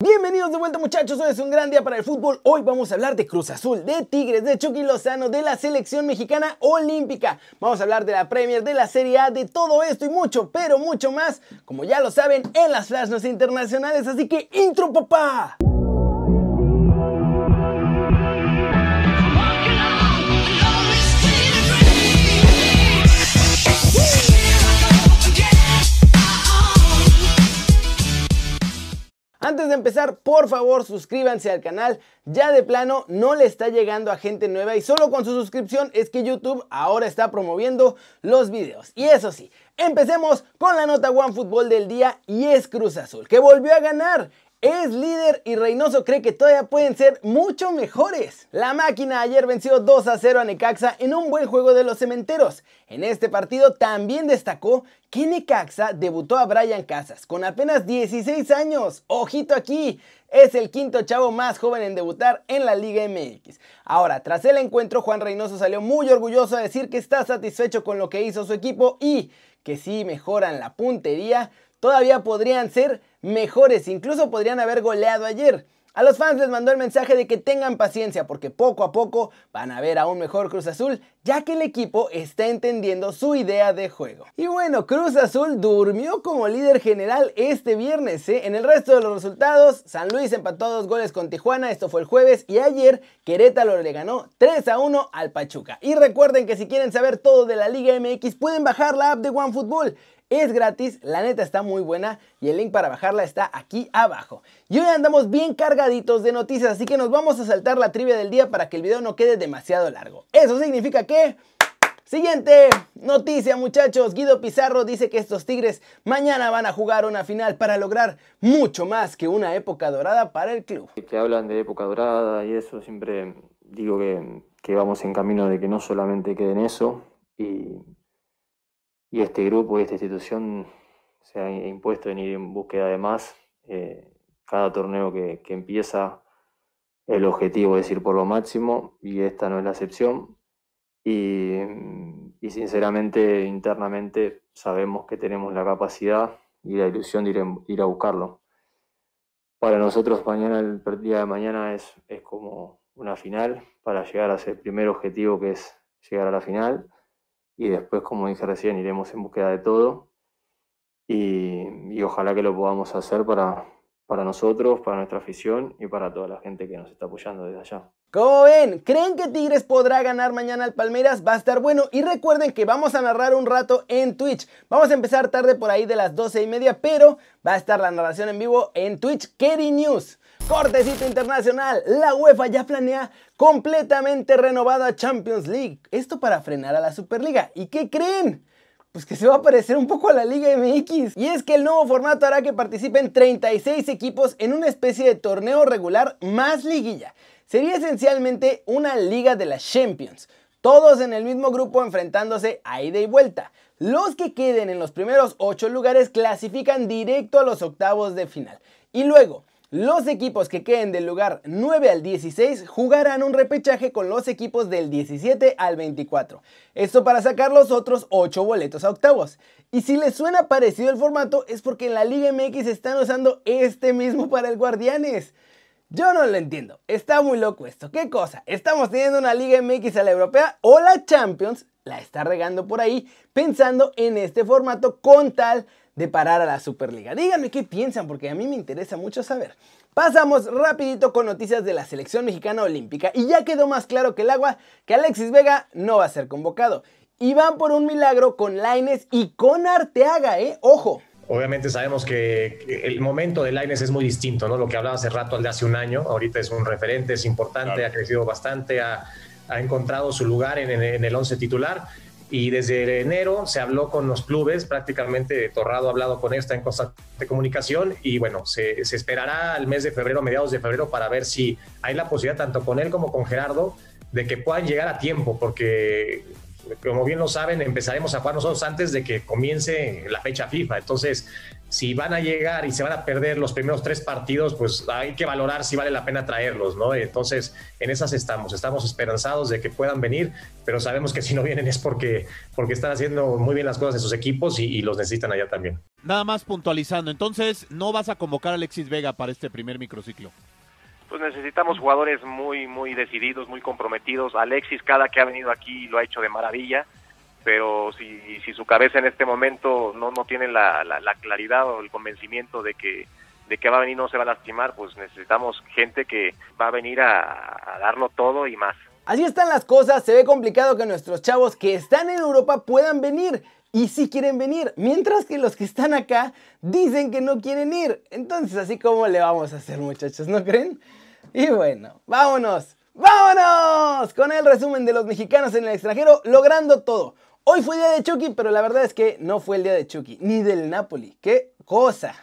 Bienvenidos de vuelta muchachos, hoy es un gran día para el fútbol. Hoy vamos a hablar de Cruz Azul, de Tigres, de Chucky Lozano, de la selección mexicana olímpica. Vamos a hablar de la Premier, de la Serie A, de todo esto y mucho, pero mucho más, como ya lo saben, en las flashes internacionales. Así que intro papá. De empezar, por favor suscríbanse al canal. Ya de plano no le está llegando a gente nueva y solo con su suscripción es que YouTube ahora está promoviendo los videos. Y eso sí, empecemos con la nota One Fútbol del día y es Cruz Azul, que volvió a ganar es líder y Reynoso cree que todavía pueden ser mucho mejores. La máquina ayer venció 2 a 0 a Necaxa en un buen juego de los cementeros. En este partido también destacó que Necaxa debutó a Brian Casas con apenas 16 años. Ojito aquí, es el quinto chavo más joven en debutar en la Liga MX. Ahora, tras el encuentro, Juan Reynoso salió muy orgulloso a decir que está satisfecho con lo que hizo su equipo y que si mejoran la puntería, todavía podrían ser mejores, incluso podrían haber goleado ayer. A los fans les mandó el mensaje de que tengan paciencia porque poco a poco van a ver a un mejor Cruz Azul ya que el equipo está entendiendo su idea de juego. Y bueno, Cruz Azul durmió como líder general este viernes. ¿eh? En el resto de los resultados, San Luis empató dos goles con Tijuana, esto fue el jueves, y ayer Querétaro le ganó 3 a 1 al Pachuca. Y recuerden que si quieren saber todo de la Liga MX pueden bajar la app de OneFootball. Es gratis, la neta está muy buena y el link para bajarla está aquí abajo. Y hoy andamos bien cargaditos de noticias, así que nos vamos a saltar la trivia del día para que el video no quede demasiado largo. Eso significa que... Siguiente noticia muchachos, Guido Pizarro dice que estos Tigres mañana van a jugar una final para lograr mucho más que una época dorada para el club. Que hablan de época dorada y eso, siempre digo que, que vamos en camino de que no solamente quede en eso y y este grupo y esta institución se ha impuesto en ir en búsqueda de más. Eh, cada torneo que, empieza, el objetivo es ir por lo máximo y esta no es la excepción. Y, sinceramente, internamente, sabemos que tenemos la capacidad y la ilusión de ir, ir a buscarlo. Para nosotros, mañana, el día de mañana es, es como una final para llegar a ese primer objetivo que es llegar a la final y después, como dije recién, iremos en búsqueda de todo y, ojalá que lo podamos hacer para, para nosotros, para nuestra afición y para toda la gente que nos está apoyando desde allá. ¿Cómo ven? ¿Creen que Tigres podrá ganar mañana al Palmeiras? Va a estar bueno. Y recuerden que vamos a narrar un rato en Twitch. Vamos a empezar tarde por ahí de las 12 y media, pero va a estar la narración en vivo en Twitch Kerry News. Cortecito internacional, la UEFA ya planea completamente renovada Champions League. Esto para frenar a la Superliga. ¿Y qué creen? Pues que se va a parecer un poco a la Liga MX. Y es que el nuevo formato hará que participen 36 equipos en una especie de torneo regular más liguilla. Sería esencialmente una liga de las Champions. Todos en el mismo grupo enfrentándose a ida y vuelta. Los que queden en los primeros 8 lugares clasifican directo a los octavos de final. Y luego, los equipos que queden del lugar 9 al 16 jugarán un repechaje con los equipos del 17 al 24. Esto para sacar los otros 8 boletos a octavos. Y si les suena parecido el formato es porque en la Liga MX están usando este mismo para el Guardianes. Yo no lo entiendo, está muy loco esto. ¿Qué cosa? ¿Estamos teniendo una Liga MX a la europea o la Champions la está regando por ahí pensando en este formato con tal de parar a la Superliga. Díganme qué piensan porque a mí me interesa mucho saber. Pasamos rapidito con noticias de la selección mexicana olímpica y ya quedó más claro que el agua que Alexis Vega no va a ser convocado. Y van por un milagro con Laines y con Arteaga, ¿eh? Ojo. Obviamente sabemos que el momento de Laines es muy distinto, ¿no? Lo que hablaba hace rato al de hace un año, ahorita es un referente, es importante, ha crecido bastante, ha, encontrado su lugar en, en el once titular y desde enero se habló con los clubes, prácticamente Torrado ha hablado con esta en constante comunicación y bueno, se, se esperará al mes de febrero, mediados de febrero, para ver si hay la posibilidad tanto con él como con Gerardo de que puedan llegar a tiempo, porque como bien lo saben, empezaremos a jugar nosotros antes de que comience la fecha FIFA. Entonces, si van a llegar y se van a perder los primeros tres partidos, pues hay que valorar si vale la pena traerlos, ¿no? Entonces, en esas estamos, estamos esperanzados de que puedan venir, pero sabemos que si no vienen es porque, porque están haciendo muy bien las cosas en sus equipos y, y los necesitan allá también. Nada más puntualizando, entonces no vas a convocar a Alexis Vega para este primer microciclo. Pues necesitamos jugadores muy, muy decididos, muy comprometidos. Alexis, cada que ha venido aquí, lo ha hecho de maravilla, pero si, si su cabeza en este momento no, no tiene la, la, claridad o el convencimiento de que, de que va a venir no se va a lastimar, pues necesitamos gente que va a venir a, a darlo todo y más. Así están las cosas, se ve complicado que nuestros chavos que están en Europa puedan venir y sí quieren venir, mientras que los que están acá dicen que no quieren ir. Entonces, así como le vamos a hacer, muchachos, ¿no creen? Y bueno, vámonos, vámonos con el resumen de los mexicanos en el extranjero logrando todo. Hoy fue día de Chucky, pero la verdad es que no fue el día de Chucky, ni del Napoli. ¡Qué cosa!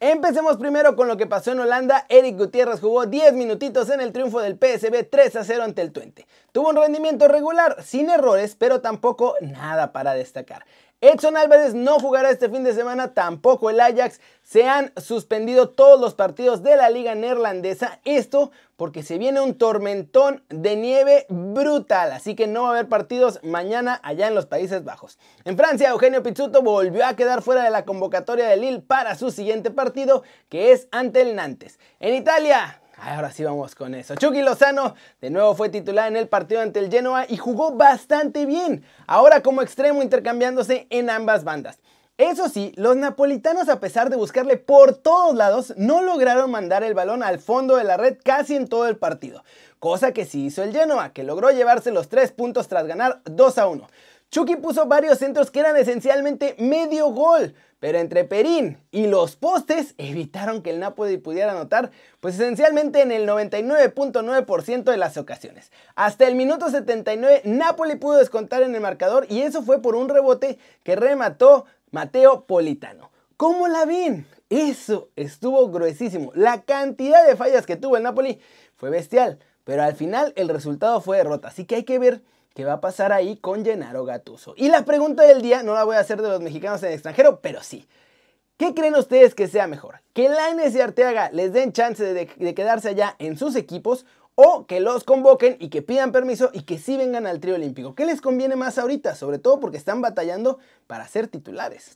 Empecemos primero con lo que pasó en Holanda. Eric Gutiérrez jugó 10 minutitos en el triunfo del PSB 3 a 0 ante el Twente. Tuvo un rendimiento regular, sin errores, pero tampoco nada para destacar. Edson Álvarez no jugará este fin de semana, tampoco el Ajax. Se han suspendido todos los partidos de la liga neerlandesa. Esto porque se viene un tormentón de nieve brutal, así que no va a haber partidos mañana allá en los Países Bajos. En Francia, Eugenio Pizzuto volvió a quedar fuera de la convocatoria de Lille para su siguiente partido, que es ante el Nantes. En Italia, Ahora sí vamos con eso. Chucky Lozano de nuevo fue titular en el partido ante el Genoa y jugó bastante bien. Ahora como extremo intercambiándose en ambas bandas. Eso sí, los napolitanos a pesar de buscarle por todos lados, no lograron mandar el balón al fondo de la red casi en todo el partido. Cosa que sí hizo el Genoa, que logró llevarse los tres puntos tras ganar 2 a 1. Chucky puso varios centros que eran esencialmente medio gol, pero entre Perín y los postes evitaron que el Napoli pudiera anotar, pues esencialmente en el 99.9% de las ocasiones. Hasta el minuto 79 Napoli pudo descontar en el marcador y eso fue por un rebote que remató Mateo Politano. ¿Cómo la ven? Eso estuvo gruesísimo. La cantidad de fallas que tuvo el Napoli fue bestial, pero al final el resultado fue derrota, así que hay que ver ¿Qué va a pasar ahí con Gennaro Gatuso? Y la pregunta del día no la voy a hacer de los mexicanos en el extranjero, pero sí. ¿Qué creen ustedes que sea mejor? ¿Que Lainez y Arteaga les den chance de, de, quedarse allá en sus equipos o que los convoquen y que pidan permiso y que sí vengan al trío olímpico? ¿Qué les conviene más ahorita? Sobre todo porque están batallando para ser titulares.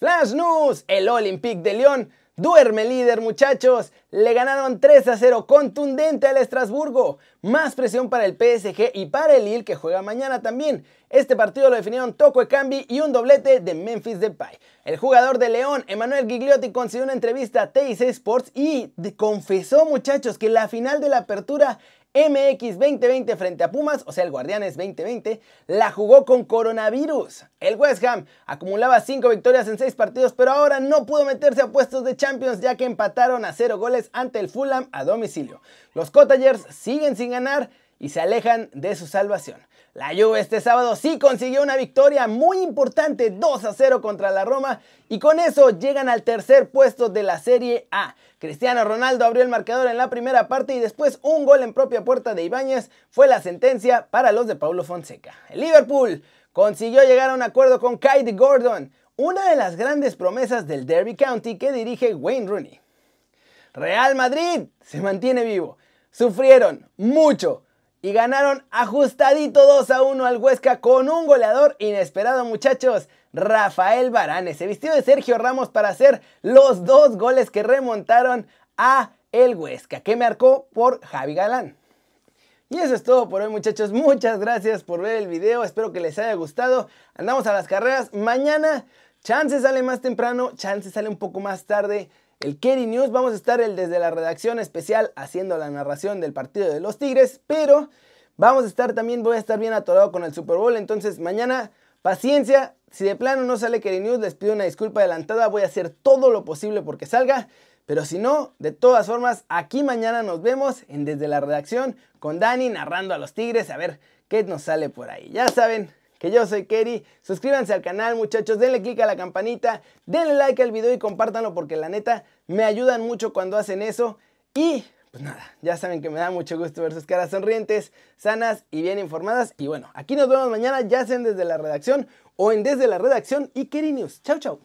Flash News, el Olympique de León Duerme líder muchachos, le ganaron 3 a 0 contundente al Estrasburgo. Más presión para el PSG y para el Lille que juega mañana también. Este partido lo definieron Toco Ekambi y un doblete de Memphis Depay. El jugador de León, Emanuel Gigliotti, consiguió una entrevista a TIC Sports y confesó muchachos que la final de la apertura MX 2020 frente a Pumas, o sea el Guardianes 2020, la jugó con coronavirus. El West Ham acumulaba 5 victorias en 6 partidos, pero ahora no pudo meterse a puestos de Champions ya que empataron a 0 goles ante el Fulham a domicilio. Los Cottagers siguen sin ganar y se alejan de su salvación. La Juve este sábado sí consiguió una victoria muy importante 2 a 0 contra la Roma y con eso llegan al tercer puesto de la Serie A. Cristiano Ronaldo abrió el marcador en la primera parte y después un gol en propia puerta de Ibáñez fue la sentencia para los de Paulo Fonseca. El Liverpool consiguió llegar a un acuerdo con Kylie Gordon, una de las grandes promesas del Derby County que dirige Wayne Rooney. Real Madrid se mantiene vivo. Sufrieron mucho, y ganaron ajustadito 2 a 1 al Huesca con un goleador inesperado muchachos. Rafael Varane se vistió de Sergio Ramos para hacer los dos goles que remontaron a el Huesca, que marcó por Javi Galán. Y eso es todo por hoy muchachos, muchas gracias por ver el video, espero que les haya gustado. Andamos a las carreras, mañana chance sale más temprano, chance sale un poco más tarde. El Kerry News, vamos a estar el desde la redacción especial haciendo la narración del partido de los Tigres, pero vamos a estar también, voy a estar bien atorado con el Super Bowl, entonces mañana paciencia, si de plano no sale Kerry News, les pido una disculpa adelantada, voy a hacer todo lo posible porque salga, pero si no, de todas formas, aquí mañana nos vemos en desde la redacción con Dani narrando a los Tigres, a ver qué nos sale por ahí. Ya saben, que yo soy Kerry. Suscríbanse al canal, muchachos, denle click a la campanita, denle like al video y compártanlo porque la neta me ayudan mucho cuando hacen eso. Y pues nada, ya saben que me da mucho gusto ver sus caras sonrientes, sanas y bien informadas. Y bueno, aquí nos vemos mañana, ya sean desde la redacción o en desde la redacción y Kerry News. Chau, chau.